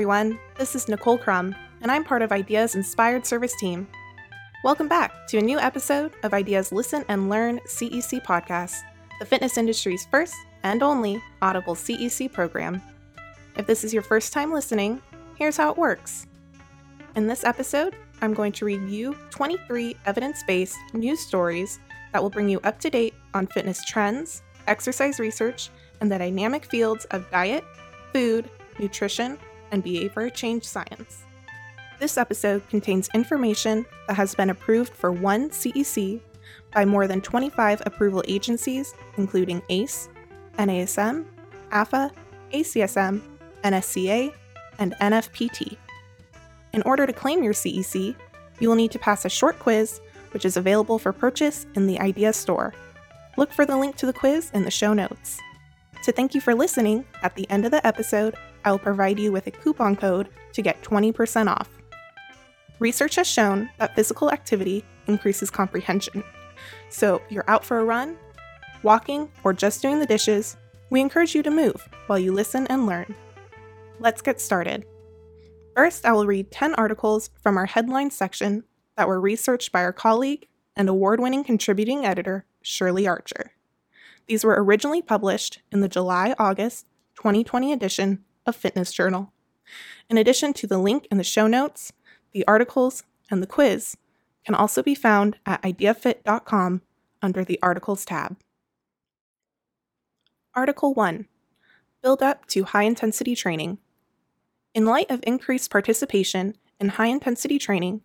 Everyone, this is Nicole Crum, and I'm part of IDEA's Inspired Service team. Welcome back to a new episode of IDEA's Listen and Learn CEC podcast, the fitness industry's first and only audible CEC program. If this is your first time listening, here's how it works. In this episode, I'm going to review 23 evidence based news stories that will bring you up to date on fitness trends, exercise research, and the dynamic fields of diet, food, nutrition, and behavior change science. This episode contains information that has been approved for one CEC by more than 25 approval agencies, including ACE, NASM, AFA, ACSM, NSCA, and NFPT. In order to claim your CEC, you will need to pass a short quiz, which is available for purchase in the IDEA store. Look for the link to the quiz in the show notes. To thank you for listening, at the end of the episode, I will provide you with a coupon code to get 20% off. Research has shown that physical activity increases comprehension. So, you're out for a run, walking, or just doing the dishes, we encourage you to move while you listen and learn. Let's get started. First, I will read 10 articles from our headline section that were researched by our colleague and award winning contributing editor, Shirley Archer. These were originally published in the July August 2020 edition of Fitness Journal. In addition to the link in the show notes, the articles and the quiz can also be found at ideafit.com under the Articles tab. Article 1 Build up to high intensity training. In light of increased participation in high intensity training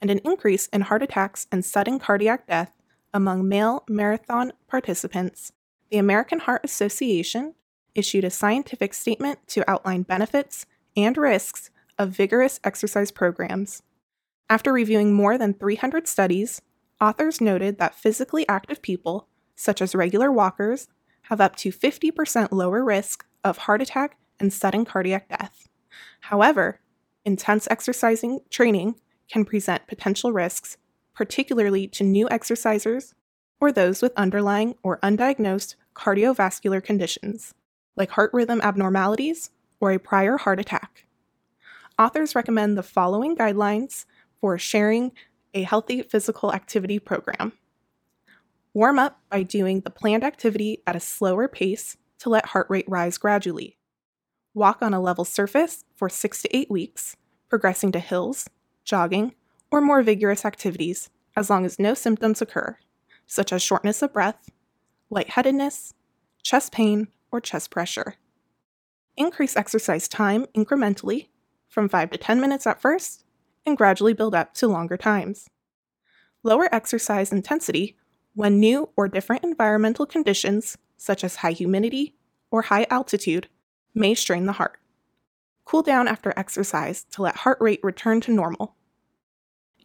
and an increase in heart attacks and sudden cardiac death among male marathon participants, the American Heart Association issued a scientific statement to outline benefits and risks of vigorous exercise programs. After reviewing more than 300 studies, authors noted that physically active people, such as regular walkers, have up to 50% lower risk of heart attack and sudden cardiac death. However, intense exercising training can present potential risks, particularly to new exercisers or those with underlying or undiagnosed cardiovascular conditions, like heart rhythm abnormalities or a prior heart attack. Authors recommend the following guidelines for sharing a healthy physical activity program. Warm up by doing the planned activity at a slower pace to let heart rate rise gradually. Walk on a level surface for six to eight weeks, progressing to hills, jogging, or more vigorous activities as long as no symptoms occur, such as shortness of breath, lightheadedness, chest pain, or chest pressure. Increase exercise time incrementally from 5 to 10 minutes at first and gradually build up to longer times. Lower exercise intensity when new or different environmental conditions, such as high humidity or high altitude, may strain the heart. Cool down after exercise to let heart rate return to normal.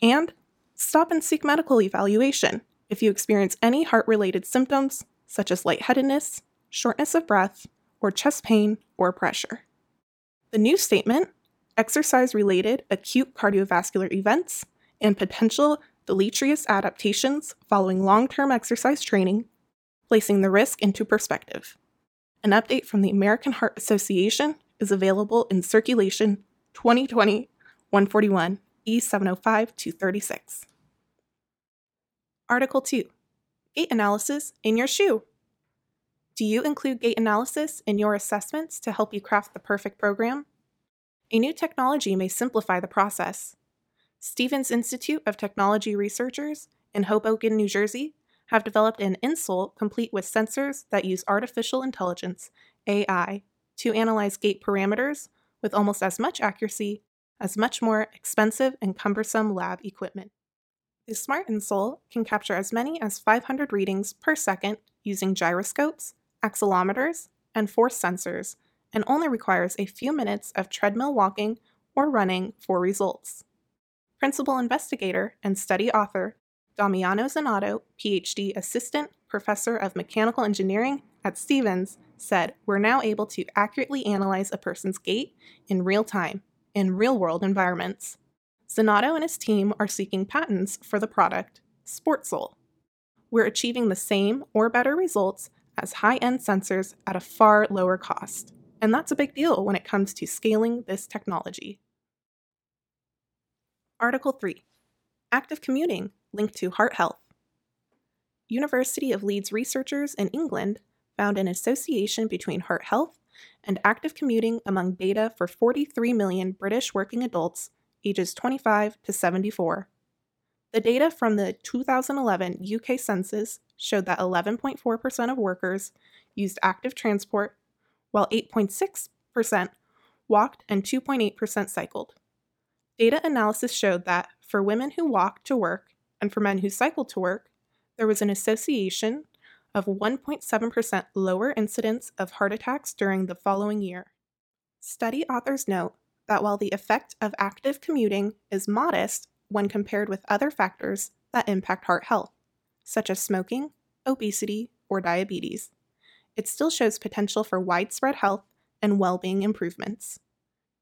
And stop and seek medical evaluation if you experience any heart related symptoms, such as lightheadedness, shortness of breath, or chest pain or pressure. The new statement exercise related acute cardiovascular events and potential deleterious adaptations following long term exercise training, placing the risk into perspective. An update from the American Heart Association is available in Circulation 2020 141 E705 236. Article 2 Gait Analysis in Your Shoe. Do you include gait analysis in your assessments to help you craft the perfect program? A new technology may simplify the process. Stevens Institute of Technology researchers in Hoboken, New Jersey, have developed an insole complete with sensors that use artificial intelligence, AI, to analyze gait parameters with almost as much accuracy as much more expensive and cumbersome lab equipment. The smart insole can capture as many as 500 readings per second using gyroscopes, accelerometers, and force sensors and only requires a few minutes of treadmill walking or running for results. Principal investigator and study author Damiano Zanotto, PhD assistant professor of mechanical engineering at Stevens, said, We're now able to accurately analyze a person's gait in real time, in real world environments. Zanotto and his team are seeking patents for the product, SportSole. We're achieving the same or better results as high end sensors at a far lower cost and that's a big deal when it comes to scaling this technology. Article 3 Active Commuting linked to heart health. University of Leeds researchers in England found an association between heart health and active commuting among data for 43 million British working adults ages 25 to 74. The data from the 2011 UK census showed that 11.4% of workers used active transport, while 8.6% walked and 2.8% cycled. Data analysis showed that for women who walked to work and for men who cycled to work, there was an association of 1.7% lower incidence of heart attacks during the following year. Study authors note that while the effect of active commuting is modest when compared with other factors that impact heart health, such as smoking, obesity, or diabetes, it still shows potential for widespread health and well being improvements.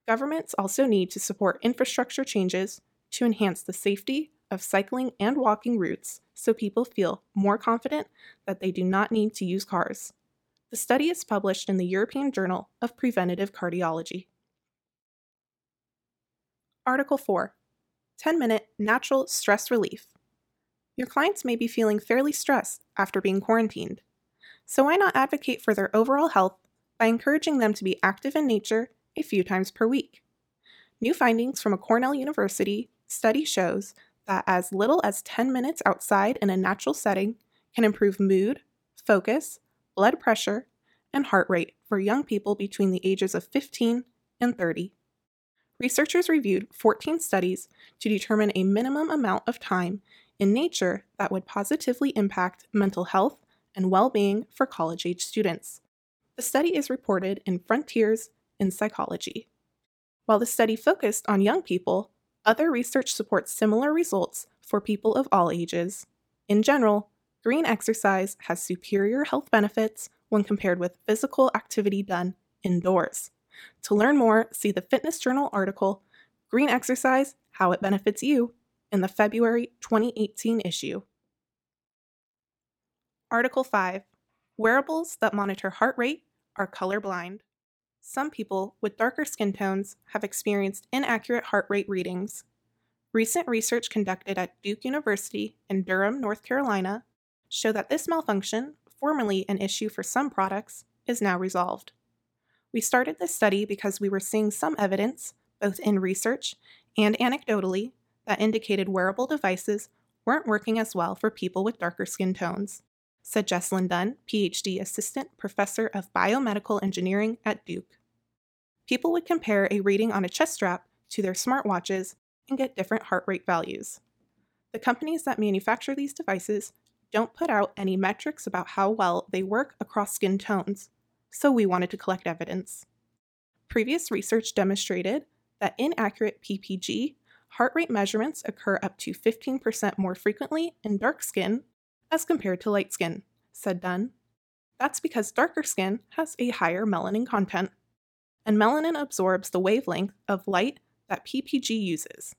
Governments also need to support infrastructure changes to enhance the safety of cycling and walking routes so people feel more confident that they do not need to use cars. The study is published in the European Journal of Preventive Cardiology. Article 4 10 Minute Natural Stress Relief. Your clients may be feeling fairly stressed after being quarantined. So, why not advocate for their overall health by encouraging them to be active in nature a few times per week? New findings from a Cornell University study shows that as little as 10 minutes outside in a natural setting can improve mood, focus, blood pressure, and heart rate for young people between the ages of 15 and 30. Researchers reviewed 14 studies to determine a minimum amount of time in nature that would positively impact mental health and well being for college age students. The study is reported in Frontiers in Psychology. While the study focused on young people, other research supports similar results for people of all ages. In general, green exercise has superior health benefits when compared with physical activity done indoors. To learn more, see the Fitness Journal article, Green Exercise How It Benefits You, in the February 2018 issue. Article 5 Wearables that monitor heart rate are colorblind. Some people with darker skin tones have experienced inaccurate heart rate readings. Recent research conducted at Duke University in Durham, North Carolina, show that this malfunction, formerly an issue for some products, is now resolved. We started this study because we were seeing some evidence, both in research and anecdotally, that indicated wearable devices weren't working as well for people with darker skin tones said Jessilyn Dunn, PhD Assistant Professor of Biomedical Engineering at Duke. People would compare a reading on a chest strap to their smartwatches and get different heart rate values. The companies that manufacture these devices don't put out any metrics about how well they work across skin tones, so we wanted to collect evidence. Previous research demonstrated that inaccurate PPG heart rate measurements occur up to 15% more frequently in dark skin as compared to light skin, said Dunn. That's because darker skin has a higher melanin content, and melanin absorbs the wavelength of light that PPG uses.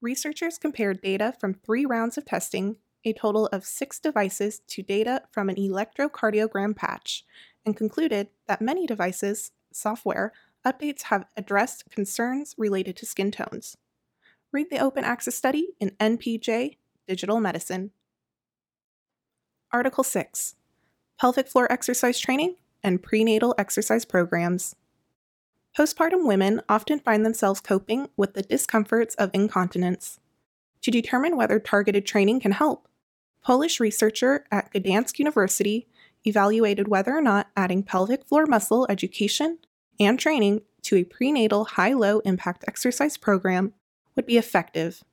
Researchers compared data from three rounds of testing, a total of six devices, to data from an electrocardiogram patch, and concluded that many devices, software, updates have addressed concerns related to skin tones. Read the open access study in NPJ Digital Medicine. Article 6 Pelvic floor exercise training and prenatal exercise programs. Postpartum women often find themselves coping with the discomforts of incontinence. To determine whether targeted training can help, Polish researcher at Gdansk University evaluated whether or not adding pelvic floor muscle education and training to a prenatal high low impact exercise program would be effective.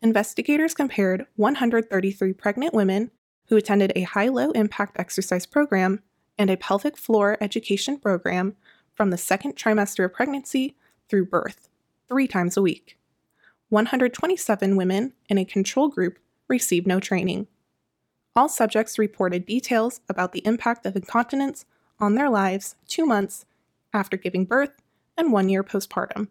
Investigators compared 133 pregnant women who attended a high low impact exercise program and a pelvic floor education program from the second trimester of pregnancy through birth, three times a week. 127 women in a control group received no training. All subjects reported details about the impact of incontinence on their lives two months after giving birth and one year postpartum.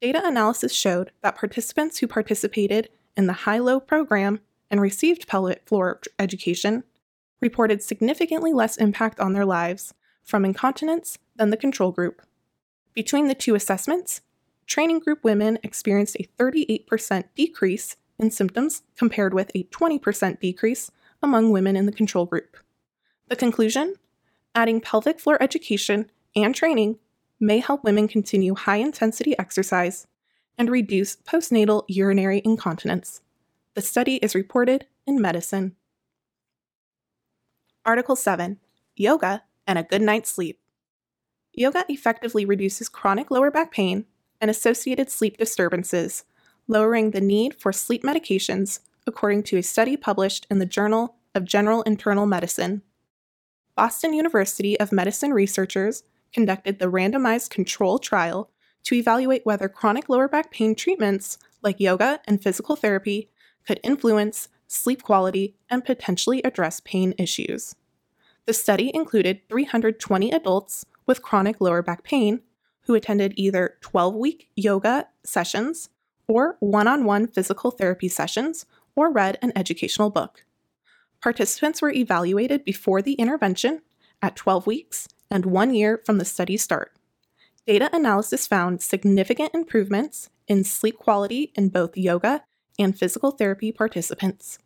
Data analysis showed that participants who participated in the high low program and received pelvic floor education reported significantly less impact on their lives from incontinence than the control group. Between the two assessments, training group women experienced a 38% decrease in symptoms compared with a 20% decrease among women in the control group. The conclusion adding pelvic floor education and training may help women continue high intensity exercise and reduce postnatal urinary incontinence. The study is reported in Medicine. Article 7 Yoga and a Good Night's Sleep. Yoga effectively reduces chronic lower back pain and associated sleep disturbances, lowering the need for sleep medications, according to a study published in the Journal of General Internal Medicine. Boston University of Medicine researchers conducted the randomized control trial to evaluate whether chronic lower back pain treatments like yoga and physical therapy could influence sleep quality and potentially address pain issues. The study included 320 adults with chronic lower back pain who attended either 12 week yoga sessions or one on one physical therapy sessions or read an educational book. Participants were evaluated before the intervention, at 12 weeks, and one year from the study start data analysis found significant improvements in sleep quality in both yoga and physical therapy participants.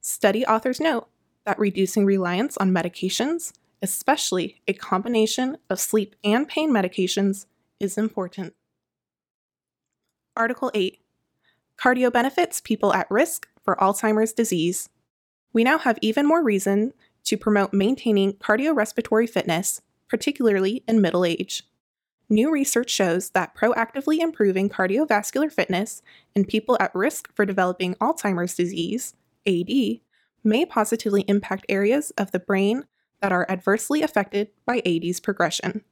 Study authors note that reducing reliance on medications, especially a combination of sleep and pain medications, is important. Article 8 Cardio benefits people at risk for Alzheimer's disease. We now have even more reason to promote maintaining cardiorespiratory fitness, particularly in middle age. New research shows that proactively improving cardiovascular fitness in people at risk for developing Alzheimer's disease, AD, may positively impact areas of the brain that are adversely affected by AD's progression.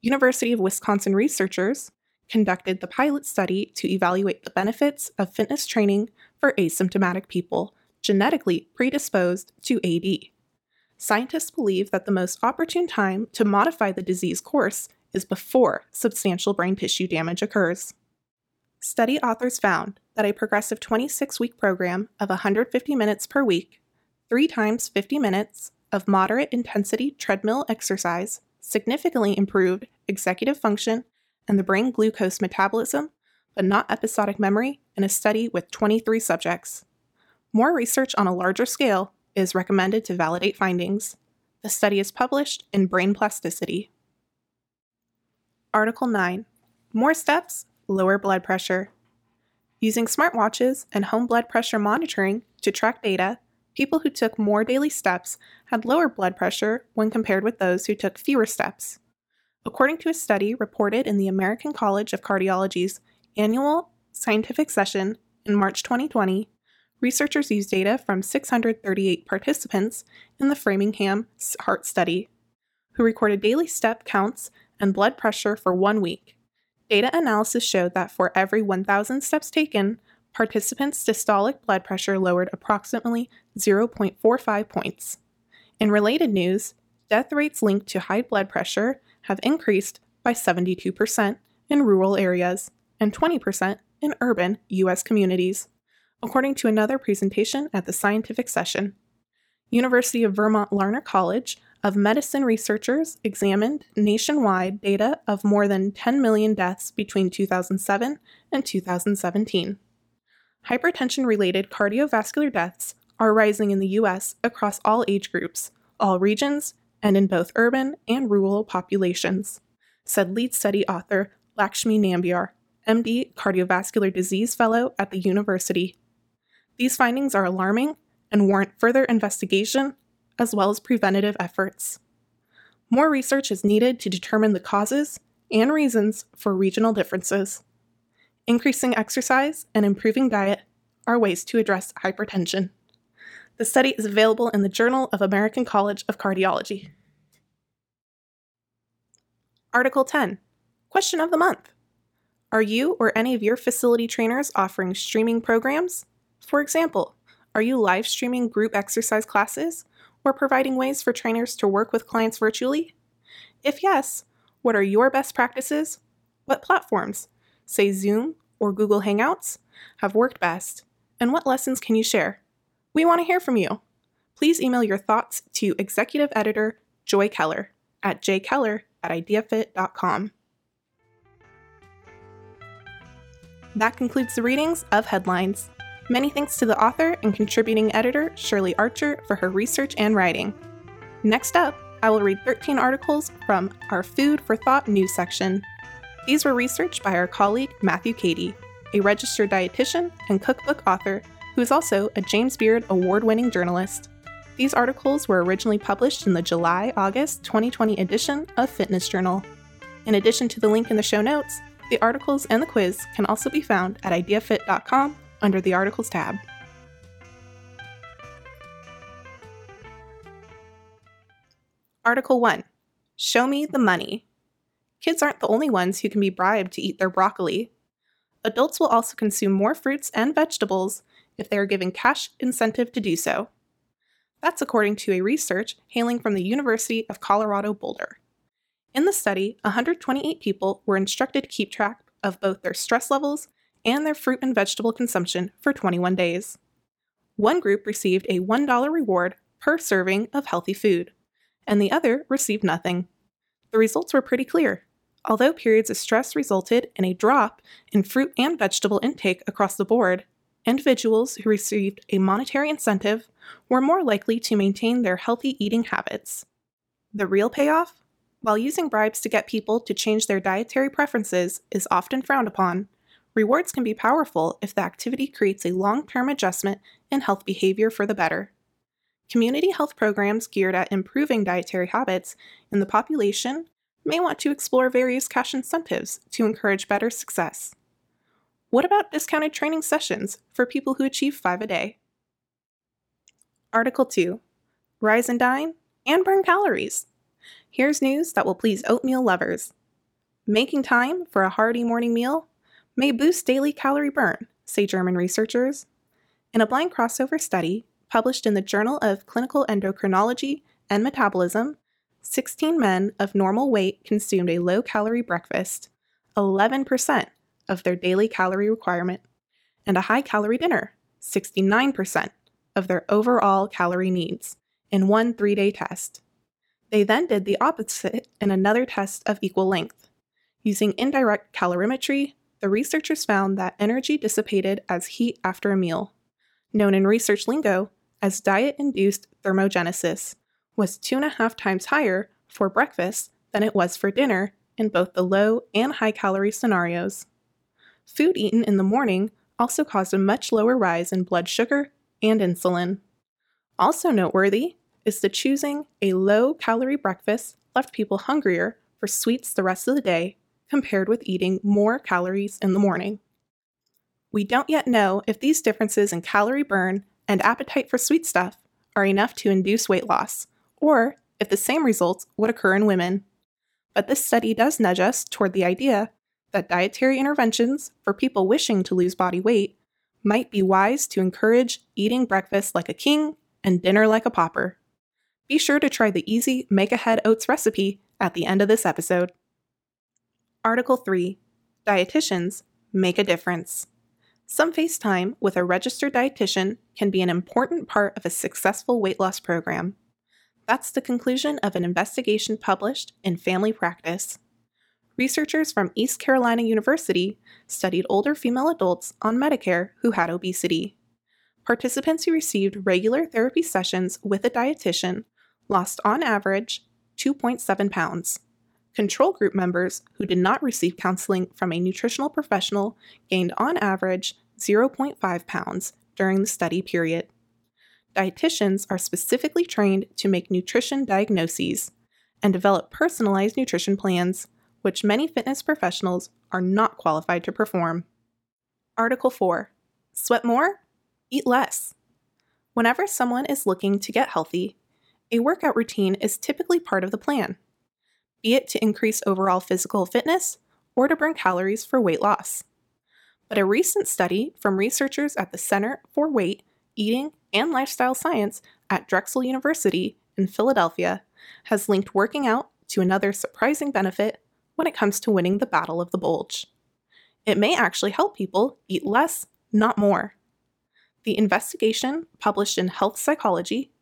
University of Wisconsin researchers conducted the pilot study to evaluate the benefits of fitness training for asymptomatic people genetically predisposed to AD. Scientists believe that the most opportune time to modify the disease course is before substantial brain tissue damage occurs. Study authors found that a progressive 26 week program of 150 minutes per week, three times 50 minutes of moderate intensity treadmill exercise, significantly improved executive function and the brain glucose metabolism, but not episodic memory, in a study with 23 subjects. More research on a larger scale is recommended to validate findings. The study is published in Brain Plasticity. Article 9 More steps, lower blood pressure. Using smartwatches and home blood pressure monitoring to track data, people who took more daily steps had lower blood pressure when compared with those who took fewer steps. According to a study reported in the American College of Cardiology's annual scientific session in March 2020, researchers used data from 638 participants in the Framingham Heart Study, who recorded daily step counts and blood pressure for one week. Data analysis showed that for every 1,000 steps taken, participants' systolic blood pressure lowered approximately 0.45 points. In related news, death rates linked to high blood pressure have increased by 72% in rural areas and 20% in urban U.S. communities, according to another presentation at the scientific session. University of Vermont Larner College of medicine researchers examined nationwide data of more than 10 million deaths between 2007 and 2017. Hypertension related cardiovascular deaths are rising in the U.S. across all age groups, all regions, and in both urban and rural populations, said lead study author Lakshmi Nambiar, MD, Cardiovascular Disease Fellow at the university. These findings are alarming and warrant further investigation as well as preventative efforts. More research is needed to determine the causes and reasons for regional differences. Increasing exercise and improving diet are ways to address hypertension. The study is available in the Journal of American College of Cardiology. Article 10 Question of the Month Are you or any of your facility trainers offering streaming programs? For example, are you live streaming group exercise classes or providing ways for trainers to work with clients virtually? If yes, what are your best practices? What platforms, say Zoom or Google Hangouts, have worked best? And what lessons can you share? We want to hear from you. Please email your thoughts to Executive Editor Joy Keller at jkeller at ideafit.com. That concludes the readings of Headlines. Many thanks to the author and contributing editor, Shirley Archer, for her research and writing. Next up, I will read 13 articles from our Food for Thought news section. These were researched by our colleague Matthew Kadey, a registered dietitian and cookbook author who is also a James Beard award winning journalist. These articles were originally published in the July August 2020 edition of Fitness Journal. In addition to the link in the show notes, the articles and the quiz can also be found at ideafit.com under the Articles tab. Article 1 Show me the money. Kids aren't the only ones who can be bribed to eat their broccoli. Adults will also consume more fruits and vegetables if they are given cash incentive to do so. That's according to a research hailing from the University of Colorado Boulder. In the study, 128 people were instructed to keep track of both their stress levels and their fruit and vegetable consumption for 21 days. One group received a $1 reward per serving of healthy food and the other received nothing. The results were pretty clear. Although periods of stress resulted in a drop in fruit and vegetable intake across the board, individuals who received a monetary incentive were more likely to maintain their healthy eating habits. The real payoff? While using bribes to get people to change their dietary preferences is often frowned upon, rewards can be powerful if the activity creates a long term adjustment in health behavior for the better. Community health programs geared at improving dietary habits in the population may want to explore various cash incentives to encourage better success. What about discounted training sessions for people who achieve five a day? Article 2 Rise and Dine and Burn Calories. Here's news that will please oatmeal lovers. Making time for a hearty morning meal may boost daily calorie burn, say German researchers. In a blind crossover study, published in the Journal of Clinical Endocrinology and Metabolism, 16 men of normal weight consumed a low calorie breakfast, 11% of their daily calorie requirement, and a high calorie dinner, 69% of their overall calorie needs, in one three day test. They then did the opposite in another test of equal length. Using indirect calorimetry, the researchers found that energy dissipated as heat after a meal, known in research lingo as diet induced thermogenesis was two and a half times higher for breakfast than it was for dinner in both the low and high calorie scenarios. Food eaten in the morning also caused a much lower rise in blood sugar and insulin. Also noteworthy is that choosing a low calorie breakfast left people hungrier for sweets the rest of the day compared with eating more calories in the morning. We don't yet know if these differences in calorie burn and appetite for sweet stuff are enough to induce weight loss, or if the same results would occur in women. But this study does nudge us toward the idea that dietary interventions for people wishing to lose body weight might be wise to encourage eating breakfast like a king and dinner like a pauper. Be sure to try the easy Make Ahead Oats recipe at the end of this episode. Article 3 Dietitians Make a Difference. Some face time with a registered dietitian can be an important part of a successful weight loss program. That's the conclusion of an investigation published in Family Practice. Researchers from East Carolina University studied older female adults on Medicare who had obesity. Participants who received regular therapy sessions with a dietitian lost on average 2.7 pounds. Control group members who did not receive counseling from a nutritional professional gained on average 0.5 pounds during the study period. Dietitians are specifically trained to make nutrition diagnoses and develop personalized nutrition plans, which many fitness professionals are not qualified to perform. Article 4 Sweat more? Eat less. Whenever someone is looking to get healthy, a workout routine is typically part of the plan, be it to increase overall physical fitness or to burn calories for weight loss. But a recent study from researchers at the Center for Weight, Eating, and Lifestyle Science at Drexel University in Philadelphia has linked working out to another surprising benefit when it comes to winning the battle of the bulge. It may actually help people eat less, not more. The investigation, published in Health Psychology,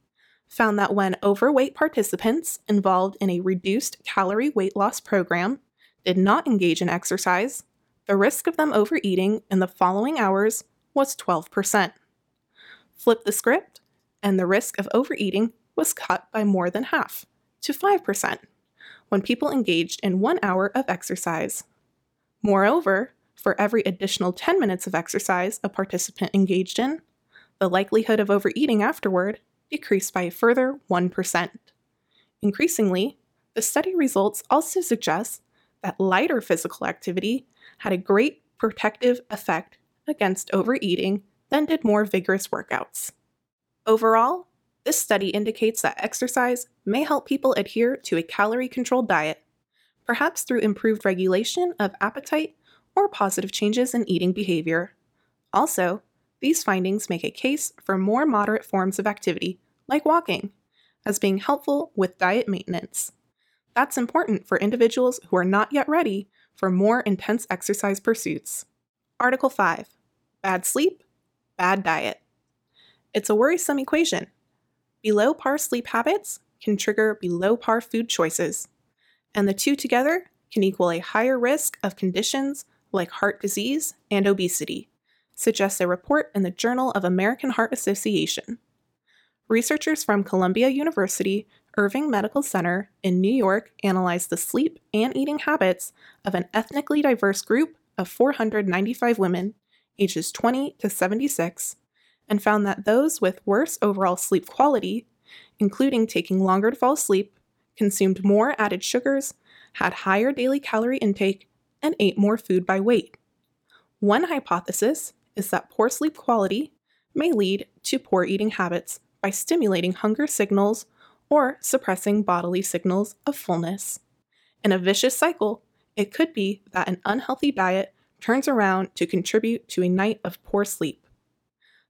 found that when overweight participants involved in a reduced calorie weight loss program did not engage in exercise, the risk of them overeating in the following hours was 12%. Flip the script, and the risk of overeating was cut by more than half, to 5%, when people engaged in one hour of exercise. Moreover, for every additional 10 minutes of exercise a participant engaged in, the likelihood of overeating afterward decreased by a further 1%. Increasingly, the study results also suggest that lighter physical activity had a great protective effect against overeating than did more vigorous workouts. Overall, this study indicates that exercise may help people adhere to a calorie controlled diet, perhaps through improved regulation of appetite or positive changes in eating behavior. Also, these findings make a case for more moderate forms of activity, like walking, as being helpful with diet maintenance. That's important for individuals who are not yet ready for more intense exercise pursuits. Article 5 Bad sleep, bad diet. It's a worrisome equation. Below par sleep habits can trigger below par food choices, and the two together can equal a higher risk of conditions like heart disease and obesity suggests a report in the Journal of American Heart Association. Researchers from Columbia University Irving Medical Center in New York analyzed the sleep and eating habits of an ethnically diverse group of 495 women, ages 20 to 76, and found that those with worse overall sleep quality, including taking longer to fall asleep, consumed more added sugars, had higher daily calorie intake, and ate more food by weight. One hypothesis is that poor sleep quality may lead to poor eating habits by stimulating hunger signals or suppressing bodily signals of fullness. In a vicious cycle, it could be that an unhealthy diet turns around to contribute to a night of poor sleep.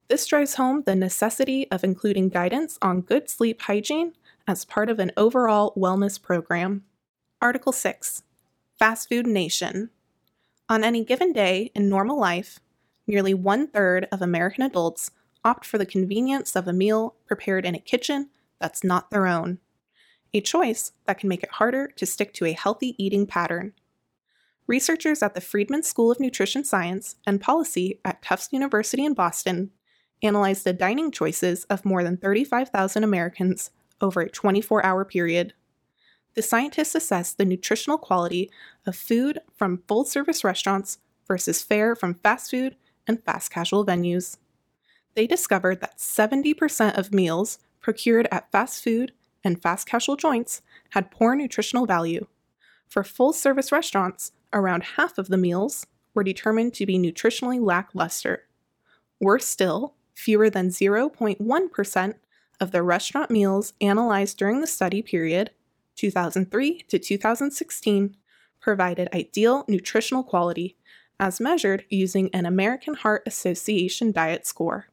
This drives home the necessity of including guidance on good sleep hygiene as part of an overall wellness program. Article 6 Fast Food Nation. On any given day in normal life, nearly one third of American adults opt for the convenience of a meal prepared in a kitchen that's not their own, a choice that can make it harder to stick to a healthy eating pattern. Researchers at the Friedman School of Nutrition Science and Policy at Tufts University in Boston analyzed the dining choices of more than 35,000 Americans over a 24 hour period. The scientists assessed the nutritional quality of food from full service restaurants versus fare from fast food and fast casual venues. They discovered that 70% of meals procured at fast food and fast casual joints had poor nutritional value. For full service restaurants, around half of the meals were determined to be nutritionally lackluster. Worse still, fewer than 0.1% of the restaurant meals analyzed during the study period, 2003 to 2016, provided ideal nutritional quality as measured using an American Heart Association diet score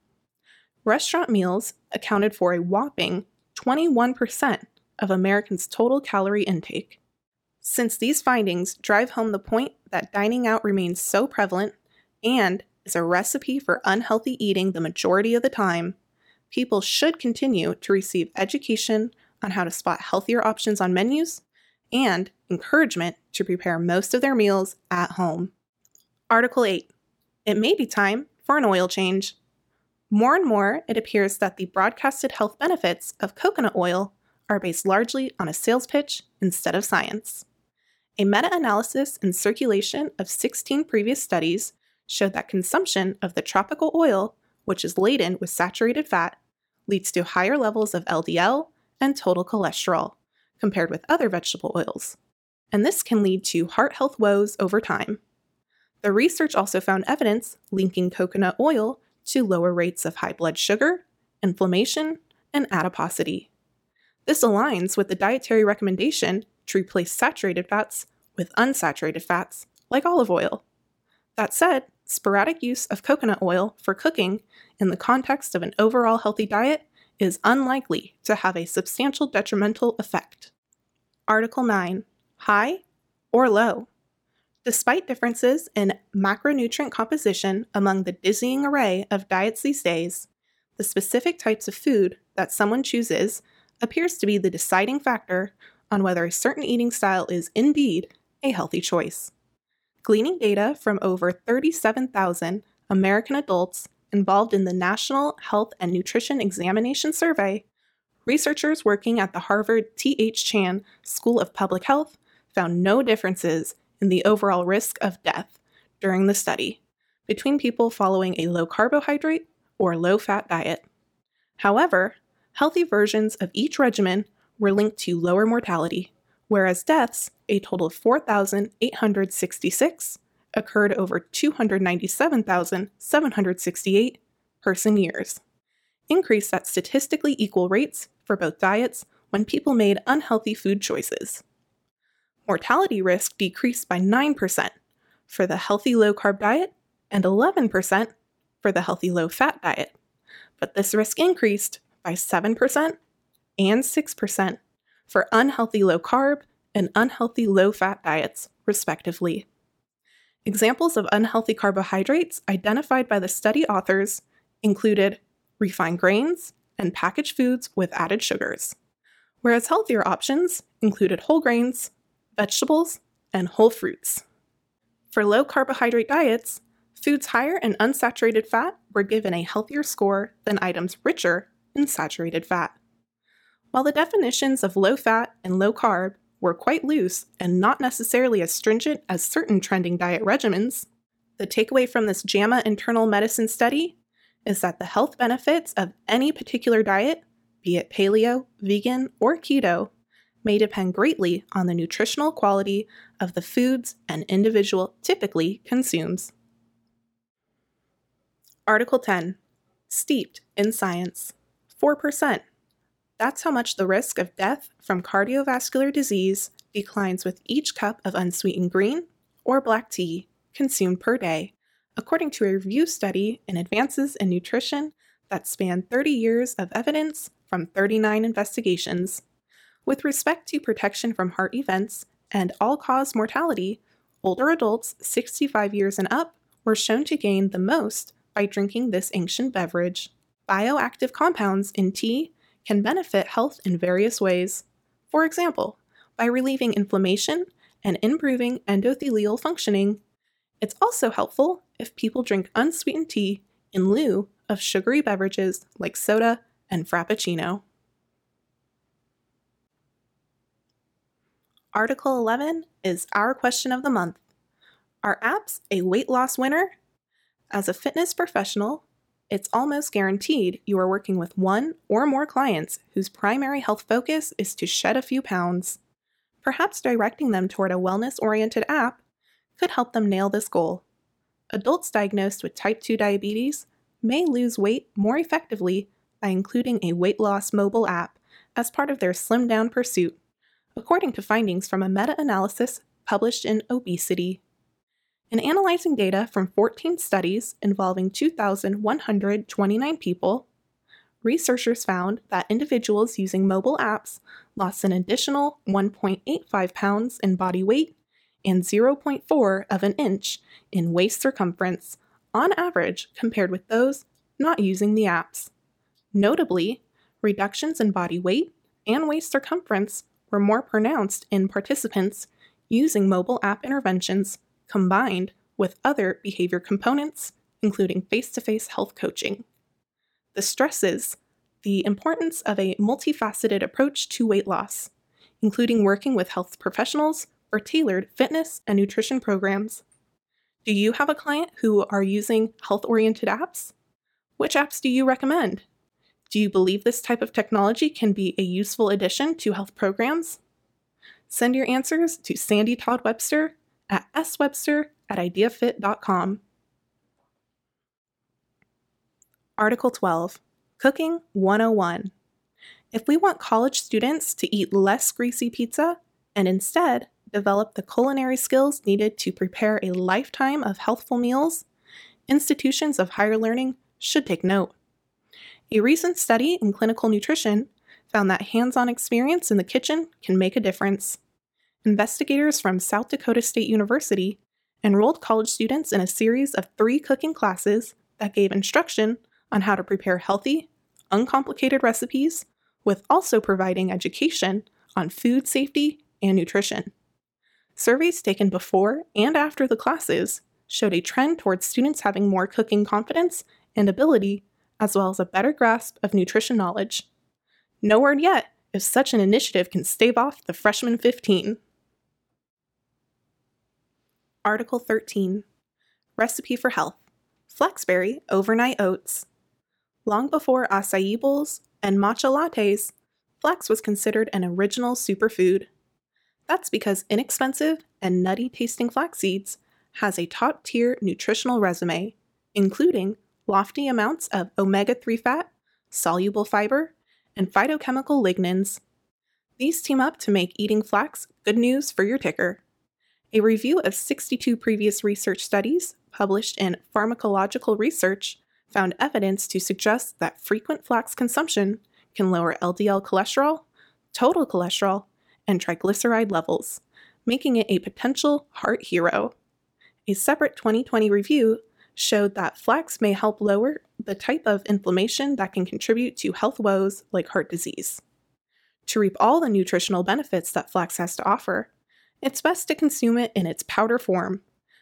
restaurant meals accounted for a whopping 21% of Americans' total calorie intake. Since these findings drive home the point that dining out remains so prevalent and is a recipe for unhealthy eating the majority of the time, people should continue to receive education on how to spot healthier options on menus and encouragement to prepare most of their meals at home. Article 8 It may be time for an oil change. More and more, it appears that the broadcasted health benefits of coconut oil are based largely on a sales pitch instead of science. A meta analysis in circulation of 16 previous studies showed that consumption of the tropical oil, which is laden with saturated fat, leads to higher levels of LDL and total cholesterol compared with other vegetable oils, and this can lead to heart health woes over time. The research also found evidence linking coconut oil to lower rates of high blood sugar, inflammation, and adiposity. This aligns with the dietary recommendation to replace saturated fats with unsaturated fats, like olive oil. That said, sporadic use of coconut oil for cooking in the context of an overall healthy diet is unlikely to have a substantial detrimental effect. Article 9 High or low? Despite differences in macronutrient composition among the dizzying array of diets these days, the specific types of food that someone chooses appears to be the deciding factor on whether a certain eating style is indeed a healthy choice. Gleaning data from over 37,000 American adults involved in the National Health and Nutrition Examination Survey, researchers working at the Harvard T.H. Chan School of Public Health found no differences in the overall risk of death during the study between people following a low carbohydrate or low fat diet. However, healthy versions of each regimen were linked to lower mortality, whereas deaths, a total of 4,866, occurred over 297,768 person years, increased at statistically equal rates for both diets when people made unhealthy food choices. Mortality risk decreased by 9% for the healthy low carb diet and 11% for the healthy low fat diet, but this risk increased by 7% and 6% for unhealthy low carb and unhealthy low fat diets, respectively. Examples of unhealthy carbohydrates identified by the study authors included refined grains and packaged foods with added sugars, whereas healthier options included whole grains, vegetables, and whole fruits. For low carbohydrate diets, foods higher in unsaturated fat were given a healthier score than items richer in saturated fat. While the definitions of low fat and low carb were quite loose and not necessarily as stringent as certain trending diet regimens, the takeaway from this JAMA internal medicine study is that the health benefits of any particular diet, be it paleo, vegan, or keto, may depend greatly on the nutritional quality of the foods an individual typically consumes. Article 10 Steeped in Science 4%. That's how much the risk of death from cardiovascular disease declines with each cup of unsweetened green or black tea consumed per day, according to a review study in Advances in Nutrition that spanned 30 years of evidence from 39 investigations. With respect to protection from heart events and all cause mortality, older adults 65 years and up were shown to gain the most by drinking this ancient beverage. Bioactive compounds in tea can benefit health in various ways. For example, by relieving inflammation and improving endothelial functioning. It's also helpful if people drink unsweetened tea in lieu of sugary beverages like soda and frappuccino. Article 11 is our question of the month. Are apps a weight loss winner? As a fitness professional, it's almost guaranteed you are working with one or more clients whose primary health focus is to shed a few pounds. Perhaps directing them toward a wellness oriented app could help them nail this goal. Adults diagnosed with type 2 diabetes may lose weight more effectively by including a weight loss mobile app as part of their slim down pursuit, according to findings from a meta analysis published in Obesity in analyzing data from 14 studies involving 2,129 people, researchers found that individuals using mobile apps lost an additional 1.85 pounds in body weight and 0.4 of an inch in waist circumference on average compared with those not using the apps. Notably, reductions in body weight and waist circumference were more pronounced in participants using mobile app interventions combined with other behavior components, including face to face health coaching. The stresses the importance of a multifaceted approach to weight loss, including working with health professionals or tailored fitness and nutrition programs. Do you have a client who are using health oriented apps? Which apps do you recommend? Do you believe this type of technology can be a useful addition to health programs? Send your answers to Sandy Todd Webster at swebster at ideafit.com. Article 12 Cooking 101. If we want college students to eat less greasy pizza and instead develop the culinary skills needed to prepare a lifetime of healthful meals, institutions of higher learning should take note. A recent study in clinical nutrition found that hands on experience in the kitchen can make a difference investigators from South Dakota State University enrolled college students in a series of three cooking classes that gave instruction on how to prepare healthy, uncomplicated recipes with also providing education on food safety and nutrition. Surveys taken before and after the classes showed a trend towards students having more cooking confidence and ability, as well as a better grasp of nutrition knowledge. No word yet if such an initiative can stave off the freshman 15. Article 13 Recipe for Health Flaxberry Overnight Oats. Long before acai bowls and matcha lattes, flax was considered an original superfood. That's because inexpensive and nutty tasting flax seeds has a top tier nutritional resume, including lofty amounts of omega 3 fat, soluble fiber, and phytochemical lignans. These team up to make eating flax good news for your ticker. A review of 62 previous research studies published in Pharmacological Research found evidence to suggest that frequent flax consumption can lower LDL cholesterol, total cholesterol, and triglyceride levels, making it a potential heart hero. A separate 2020 review showed that flax may help lower the type of inflammation that can contribute to health woes like heart disease. To reap all the nutritional benefits that flax has to offer, it's best to consume it in its powder form,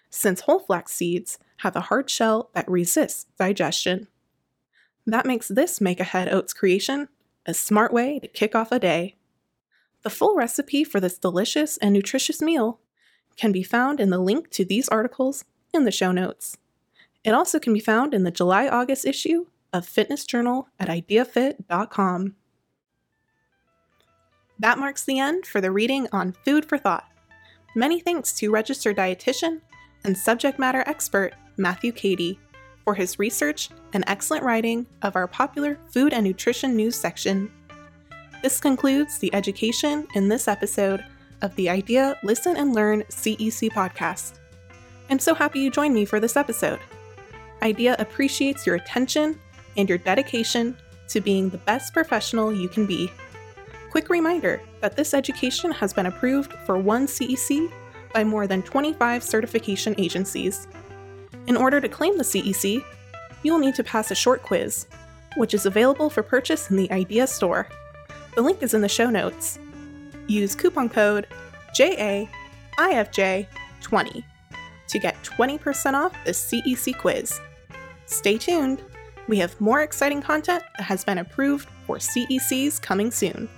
since whole flax seeds have a hard shell that resists digestion. That makes this Make Ahead Oats creation a smart way to kick off a day. The full recipe for this delicious and nutritious meal can be found in the link to these articles in the show notes. It also can be found in the July August issue of Fitness Journal at ideafit.com. That marks the end for the reading on Food for Thought. Many thanks to registered dietitian and subject matter expert Matthew Kadey for his research and excellent writing of our popular food and nutrition news section. This concludes the education in this episode of the Idea Listen and Learn CEC podcast. I'm so happy you joined me for this episode. IDEA appreciates your attention and your dedication to being the best professional you can be. Quick reminder that this education has been approved for one CEC by more than 25 certification agencies. In order to claim the CEC, you will need to pass a short quiz, which is available for purchase in the IDEA store. The link is in the show notes. Use coupon code JAIFJ20 to get 20% off the CEC quiz. Stay tuned, we have more exciting content that has been approved for CECs coming soon.